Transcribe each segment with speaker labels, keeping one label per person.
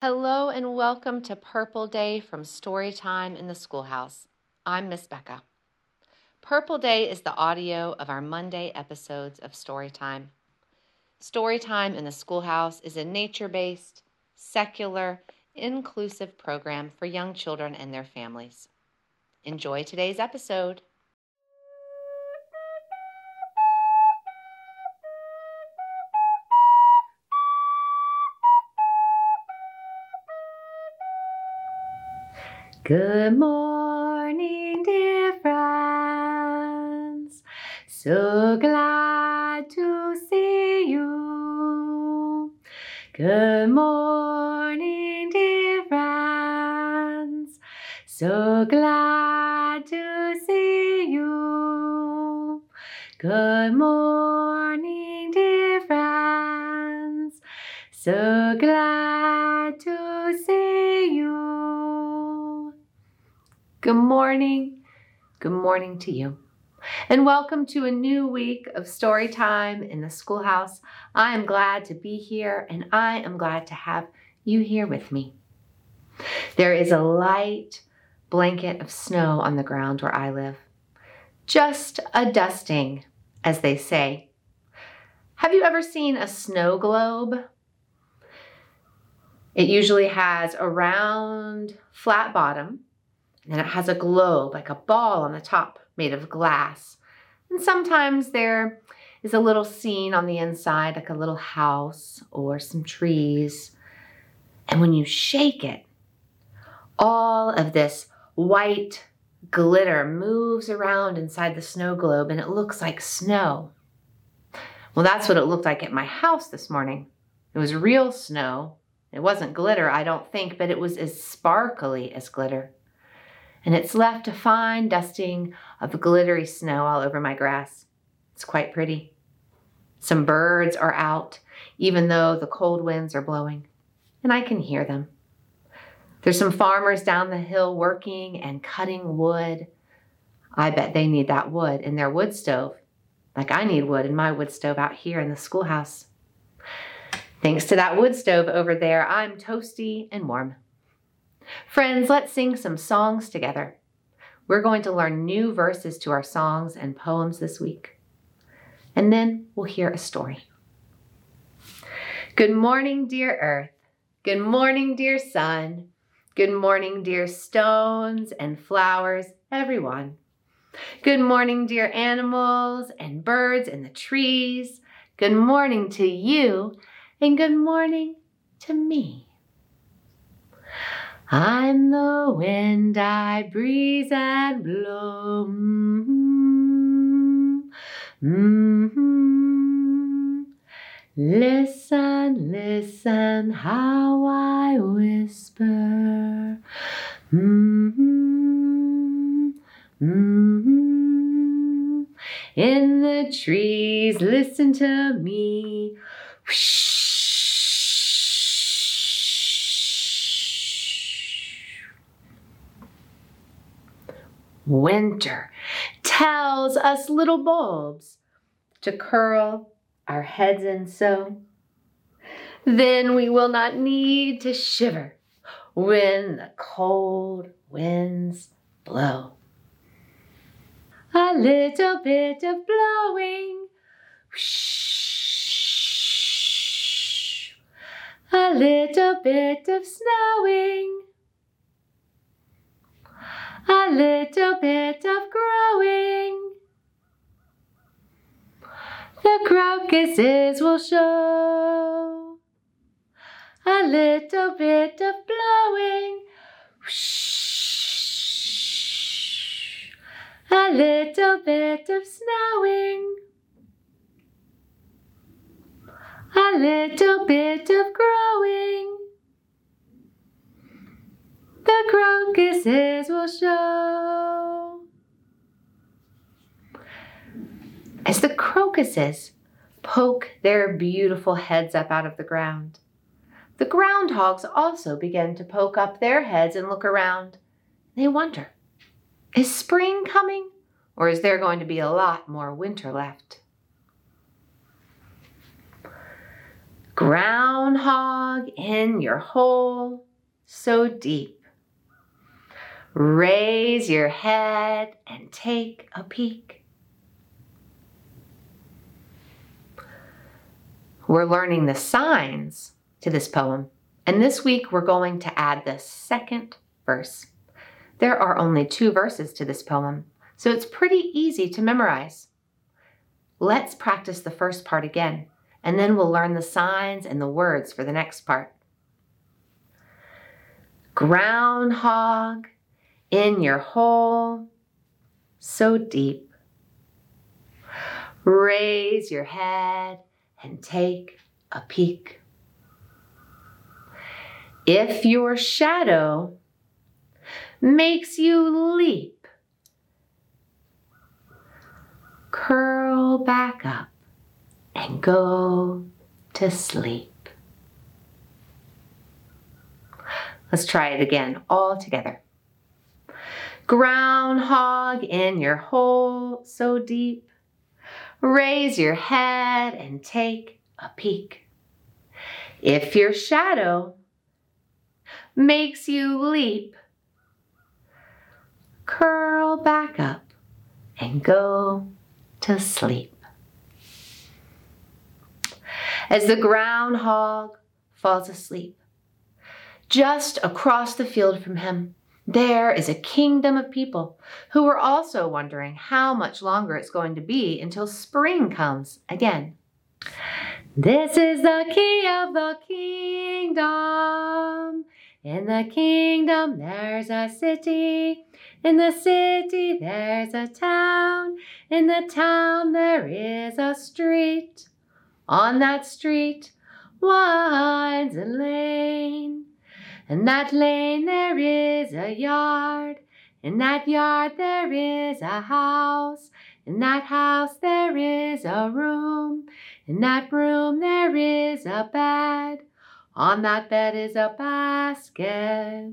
Speaker 1: Hello and welcome to Purple Day from Storytime in the Schoolhouse. I'm Miss Becca. Purple Day is the audio of our Monday episodes of Storytime. Storytime in the Schoolhouse is a nature based, secular, inclusive program for young children and their families. Enjoy today's episode. Good morning, dear friends. So glad to see you. Good morning, dear friends. So glad to see you. Good morning, dear friends. So glad Good morning. Good morning to you. And welcome to a new week of story time in the schoolhouse. I am glad to be here and I am glad to have you here with me. There is a light blanket of snow on the ground where I live. Just a dusting, as they say. Have you ever seen a snow globe? It usually has a round, flat bottom, and it has a globe, like a ball on the top, made of glass. And sometimes there is a little scene on the inside, like a little house or some trees. And when you shake it, all of this white glitter moves around inside the snow globe and it looks like snow. Well, that's what it looked like at my house this morning. It was real snow. It wasn't glitter, I don't think, but it was as sparkly as glitter. And it's left a fine dusting of glittery snow all over my grass. It's quite pretty. Some birds are out, even though the cold winds are blowing, and I can hear them. There's some farmers down the hill working and cutting wood. I bet they need that wood in their wood stove, like I need wood in my wood stove out here in the schoolhouse. Thanks to that wood stove over there, I'm toasty and warm. Friends, let's sing some songs together. We're going to learn new verses to our songs and poems this week. And then we'll hear a story. Good morning, dear earth. Good morning, dear sun. Good morning, dear stones and flowers, everyone. Good morning, dear animals and birds and the trees. Good morning to you, and good morning to me. I'm the wind I breeze and blow. Mm-hmm. Listen, listen how I whisper. Mm-hmm. Mm-hmm. In the trees, listen to me. Whoosh. Winter tells us little bulbs to curl our heads in so. Then we will not need to shiver when the cold winds blow. A little bit of blowing, a little bit of snowing a little bit of growing. The crocuses will show a little bit of blowing. Whoosh, a little bit of snowing. A little bit of growing the crocuses will show. As the crocuses poke their beautiful heads up out of the ground, the groundhogs also begin to poke up their heads and look around. They wonder is spring coming, or is there going to be a lot more winter left? Groundhog in your hole so deep. Raise your head and take a peek. We're learning the signs to this poem, and this week we're going to add the second verse. There are only two verses to this poem, so it's pretty easy to memorize. Let's practice the first part again and then we'll learn the signs and the words for the next part. Groundhog in your hole, so deep. Raise your head and take a peek. If your shadow makes you leap, curl back up and go to sleep. Let's try it again, all together. Groundhog in your hole so deep, raise your head and take a peek. If your shadow makes you leap, curl back up and go to sleep as the groundhog falls asleep. Just across the field from him, there is a kingdom of people who are also wondering how much longer it's going to be until spring comes again. This is the key of the kingdom. In the kingdom, there's a city. In the city, there's a town. In the town, there is a street. On that street winds a lane. In that lane there is a yard. In that yard there is a house. In that house there is a room. In that room there is a bed. On that bed is a basket.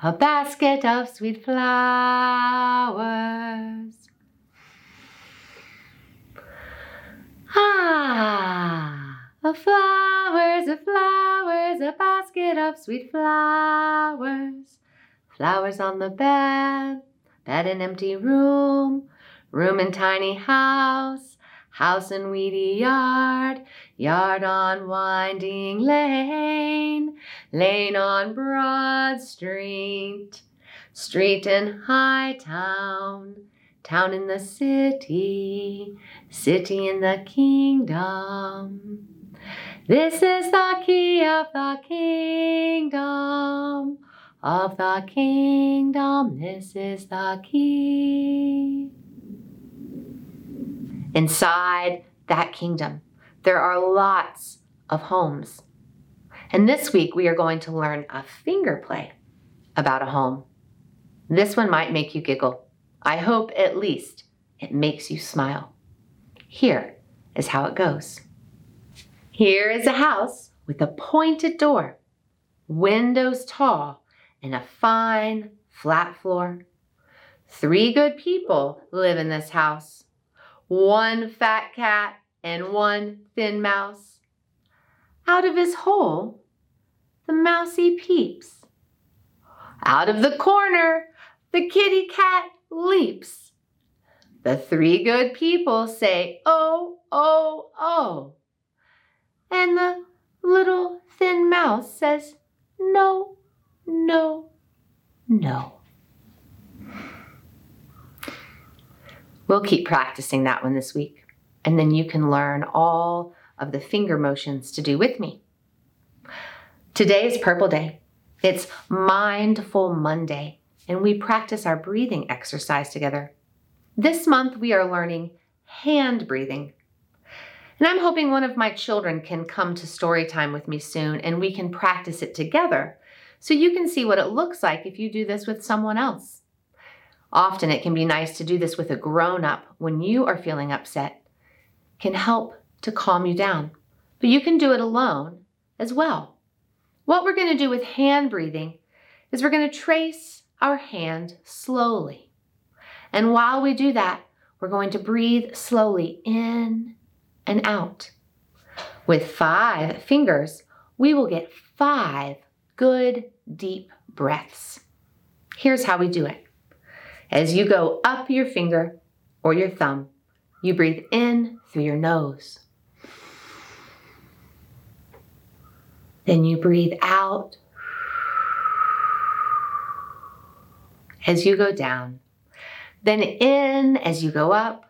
Speaker 1: A basket of sweet flowers. Ah, a flowers, a flowers, a basket of sweet flowers. Flowers on the bed, bed in empty room, room in tiny house, house in weedy yard, yard on winding lane, lane on broad street, street in high town, town in the city, city in the kingdom. This is the key of the kingdom, of the kingdom. This is the key. Inside that kingdom, there are lots of homes. And this week we are going to learn a finger play about a home. This one might make you giggle. I hope at least it makes you smile. Here is how it goes. Here is a house with a pointed door, windows tall, and a fine flat floor. Three good people live in this house one fat cat and one thin mouse. Out of his hole, the mousy peeps. Out of the corner, the kitty cat leaps. The three good people say, oh, oh, oh. And the little thin mouse says, no, no, no. We'll keep practicing that one this week, and then you can learn all of the finger motions to do with me. Today is Purple Day. It's Mindful Monday and we practice our breathing exercise together. This month we are learning hand breathing. And I'm hoping one of my children can come to story time with me soon and we can practice it together so you can see what it looks like if you do this with someone else. Often it can be nice to do this with a grown up when you are feeling upset. Can help to calm you down. But you can do it alone as well. What we're going to do with hand breathing is we're going to trace our hand slowly. And while we do that, we're going to breathe slowly in and out. With five fingers, we will get five good deep breaths. Here's how we do it. As you go up your finger or your thumb, you breathe in through your nose. Then you breathe out as you go down. Then in as you go up.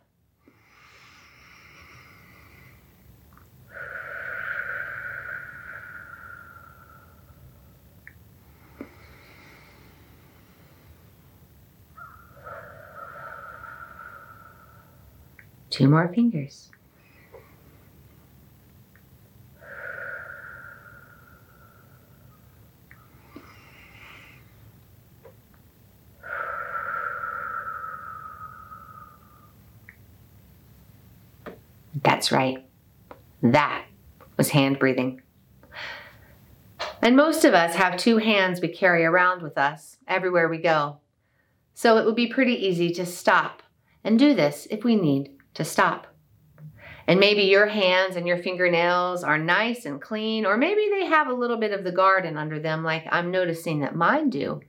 Speaker 1: Two more fingers. That's right. That was hand breathing. And most of us have two hands we carry around with us everywhere we go. So it would be pretty easy to stop and do this if we need to stop. And maybe your hands and your fingernails are nice and clean, or maybe they have a little bit of the garden under them, like I'm noticing that mine do.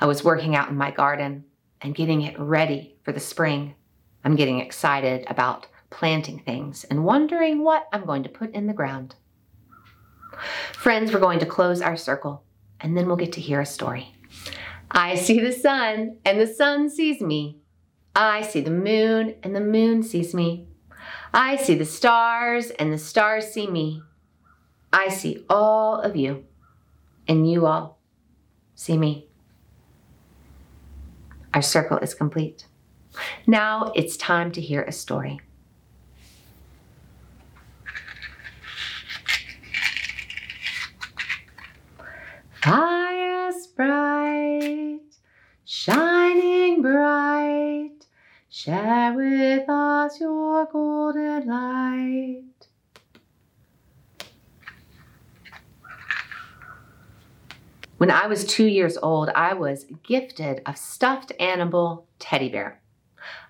Speaker 1: I was working out in my garden and getting it ready for the spring. I'm getting excited about planting things and wondering what I'm going to put in the ground. Friends, we're going to close our circle and then we'll get to hear a story. I see the sun and the sun sees me. I see the moon, and the moon sees me. I see the stars, and the stars see me. I see all of you, and you all see me. Our circle is complete. Now it's time to hear a story. Share with us your golden light. When I was two years old, I was gifted a stuffed animal teddy bear.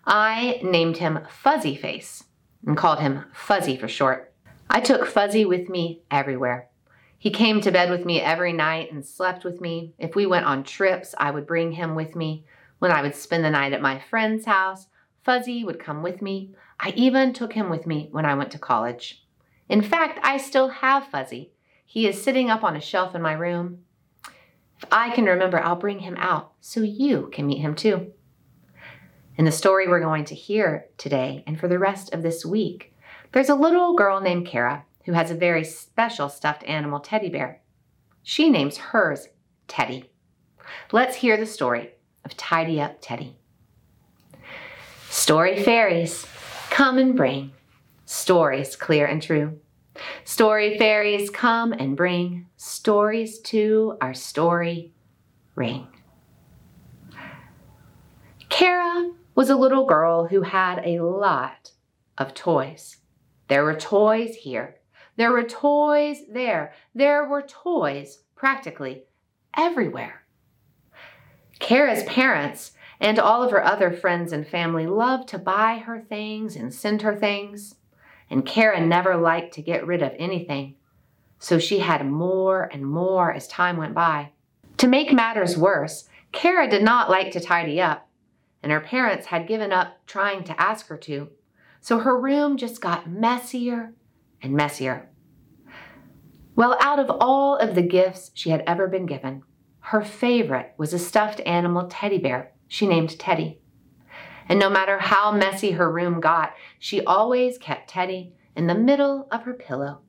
Speaker 1: I named him Fuzzy Face and called him Fuzzy for short. I took Fuzzy with me everywhere. He came to bed with me every night and slept with me. If we went on trips, I would bring him with me. When I would spend the night at my friend's house, Fuzzy would come with me. I even took him with me when I went to college. In fact, I still have Fuzzy. He is sitting up on a shelf in my room. If I can remember, I'll bring him out so you can meet him too. In the story we're going to hear today and for the rest of this week, there's a little girl named Kara who has a very special stuffed animal teddy bear. She names hers Teddy. Let's hear the story of Tidy Up Teddy. Story fairies, come and bring stories clear and true. Story fairies, come and bring stories to our story ring. Kara was a little girl who had a lot of toys. There were toys here. There were toys there. There were toys practically everywhere. Kara's parents and all of her other friends and family loved to buy her things and send her things. And Kara never liked to get rid of anything, so she had more and more as time went by. To make matters worse, Kara did not like to tidy up, and her parents had given up trying to ask her to, so her room just got messier and messier. Well, out of all of the gifts she had ever been given, her favorite was a stuffed animal teddy bear she named Teddy. And no matter how messy her room got, she always kept Teddy in the middle of her pillow,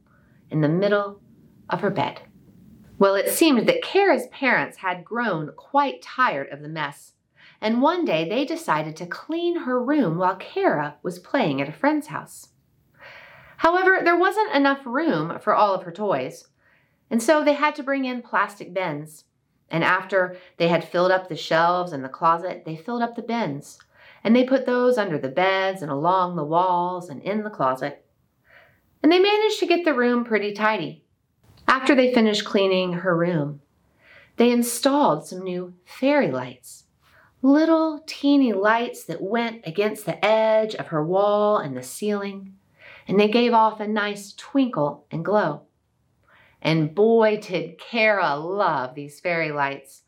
Speaker 1: in the middle of her bed. Well, it seemed that Kara's parents had grown quite tired of the mess, and one day they decided to clean her room while Kara was playing at a friend's house. However, there wasn't enough room for all of her toys, and so they had to bring in plastic bins. And after they had filled up the shelves and the closet, they filled up the bins. And they put those under the beds and along the walls and in the closet. And they managed to get the room pretty tidy. After they finished cleaning her room, they installed some new fairy lights. Little teeny lights that went against the edge of her wall and the ceiling. and they gave off a nice twinkle and glow. And boy, did Kara love these fairy lights.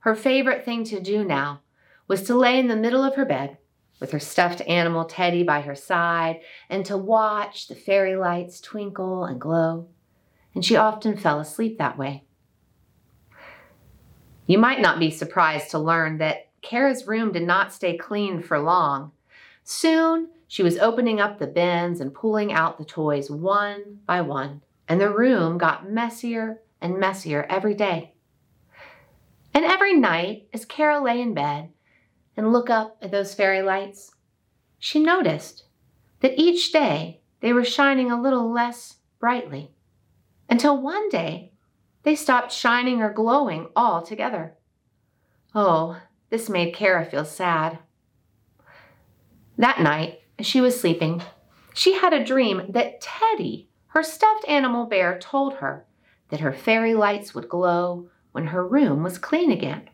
Speaker 1: Her favorite thing to do now was to lay in the middle of her bed with her stuffed animal Teddy by her side and to watch the fairy lights twinkle and glow. And she often fell asleep that way. You might not be surprised to learn that Kara's room did not stay clean for long. Soon, she was opening up the bins and pulling out the toys one by one, and the room got messier and messier every day. And every night, as Kara lay in bed and looked up at those fairy lights, she noticed that each day they were shining a little less brightly, until one day they stopped shining or glowing altogether. Oh, this made Kara feel sad. That night, as she was sleeping, she had a dream that Teddy, her stuffed animal bear, told her that her fairy lights would glow when her room was clean again.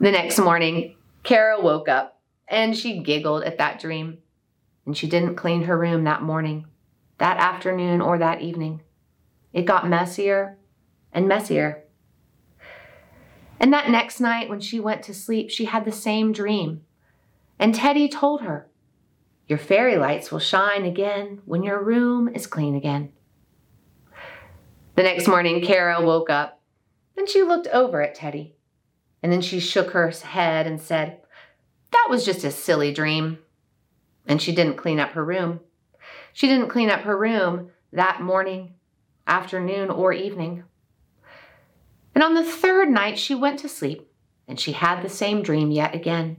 Speaker 1: The next morning, Kara woke up and she giggled at that dream. And she didn't clean her room that morning, that afternoon, or that evening. It got messier and messier. And that next night, when she went to sleep, she had the same dream and Teddy told her, Your fairy lights will shine again when your room is clean again. The next morning, Kara woke up and she looked over at Teddy. And then she shook her head and said, That was just a silly dream. And she didn't clean up her room. She didn't clean up her room that morning, afternoon, or evening. And on the third night, she went to sleep and she had the same dream yet again.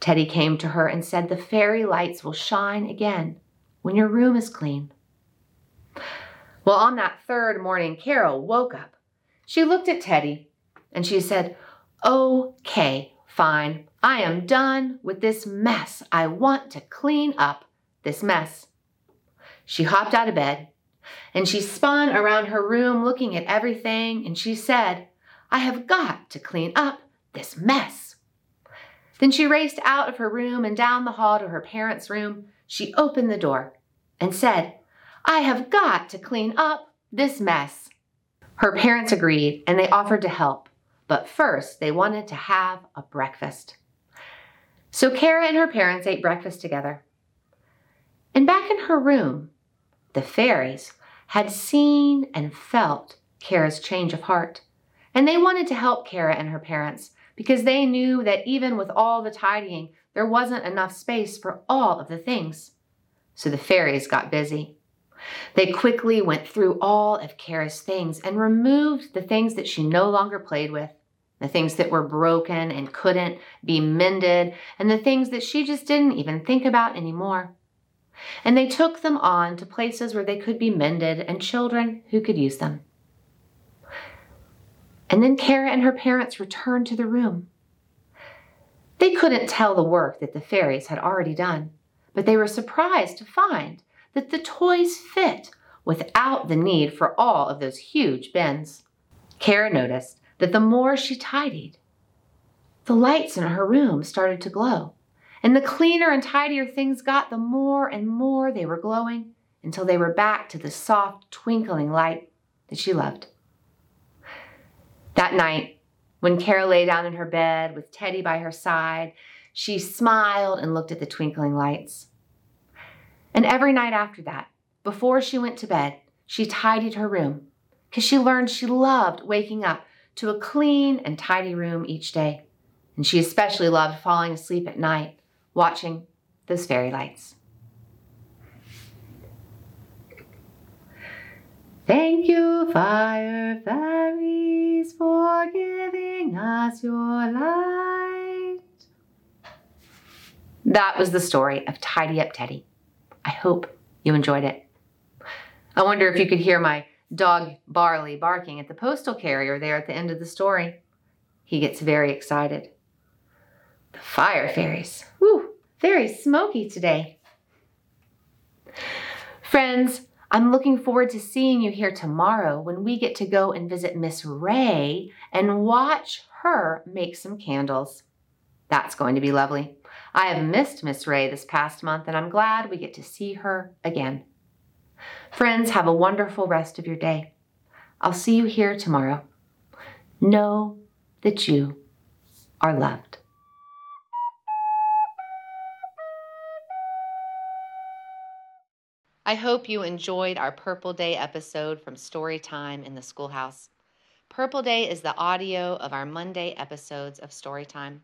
Speaker 1: Teddy came to her and said, The fairy lights will shine again when your room is clean. Well, on that third morning, Carol woke up. She looked at Teddy and she said, Okay, fine. I am done with this mess. I want to clean up this mess. She hopped out of bed and she spun around her room looking at everything and she said, I have got to clean up this mess. Then she raced out of her room and down the hall to her parents' room. She opened the door and said, I have got to clean up this mess. Her parents agreed and they offered to help, but first they wanted to have a breakfast. So Kara and her parents ate breakfast together. And back in her room, the fairies had seen and felt Kara's change of heart, and they wanted to help Kara and her parents because they knew that even with all the tidying, there wasn't enough space for all of the things. So the fairies got busy. They quickly went through all of Kara's things and removed the things that she no longer played with, the things that were broken and couldn't be mended, and the things that she just didn't even think about anymore. And they took them on to places where they could be mended and children who could use them. And then Kara and her parents returned to the room. They couldn't tell the work that the fairies had already done, but they were surprised to find that the toys fit without the need for all of those huge bins. Kara noticed that the more she tidied, the lights in her room started to glow. And the cleaner and tidier things got, the more and more they were glowing until they were back to the soft, twinkling light that she loved. That night, when Kara lay down in her bed with Teddy by her side, she smiled and looked at the twinkling lights. And every night after that, before she went to bed, she tidied her room because she learned she loved waking up to a clean and tidy room each day. And she especially loved falling asleep at night watching those fairy lights. Thank you, fire fairies, for giving us your light. That was the story of Tidy Up Teddy. I hope you enjoyed it. I wonder if you could hear my dog Barley barking at the postal carrier there at the end of the story. He gets very excited. The fire fairies. Whew, very smoky today. Friends, I'm looking forward to seeing you here tomorrow when we get to go and visit Miss Ray and watch her make some candles. That's going to be lovely. I have missed Miss Ray this past month, and I'm glad we get to see her again. Friends, have a wonderful rest of your day. I'll see you here tomorrow. Know that you are loved. I hope you enjoyed our Purple Day episode from Storytime in the Schoolhouse. Purple Day is the audio of our Monday episodes of Storytime.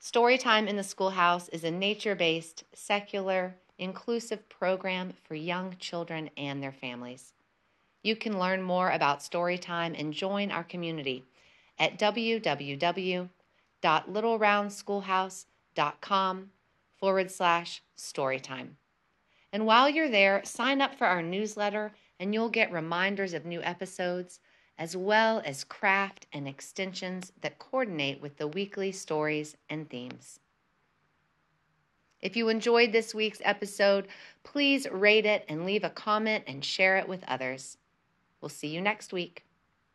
Speaker 1: Storytime in the Schoolhouse is a nature based, secular, inclusive program for young children and their families. You can learn more about Storytime and join our community at www.littleroundschoolhouse.com forward slash storytime. And while you're there, sign up for our newsletter and you'll get reminders of new episodes, as well as craft and extensions that coordinate with the weekly stories and themes. If you enjoyed this week's episode, please rate it and leave a comment and share it with others. We'll see you next week.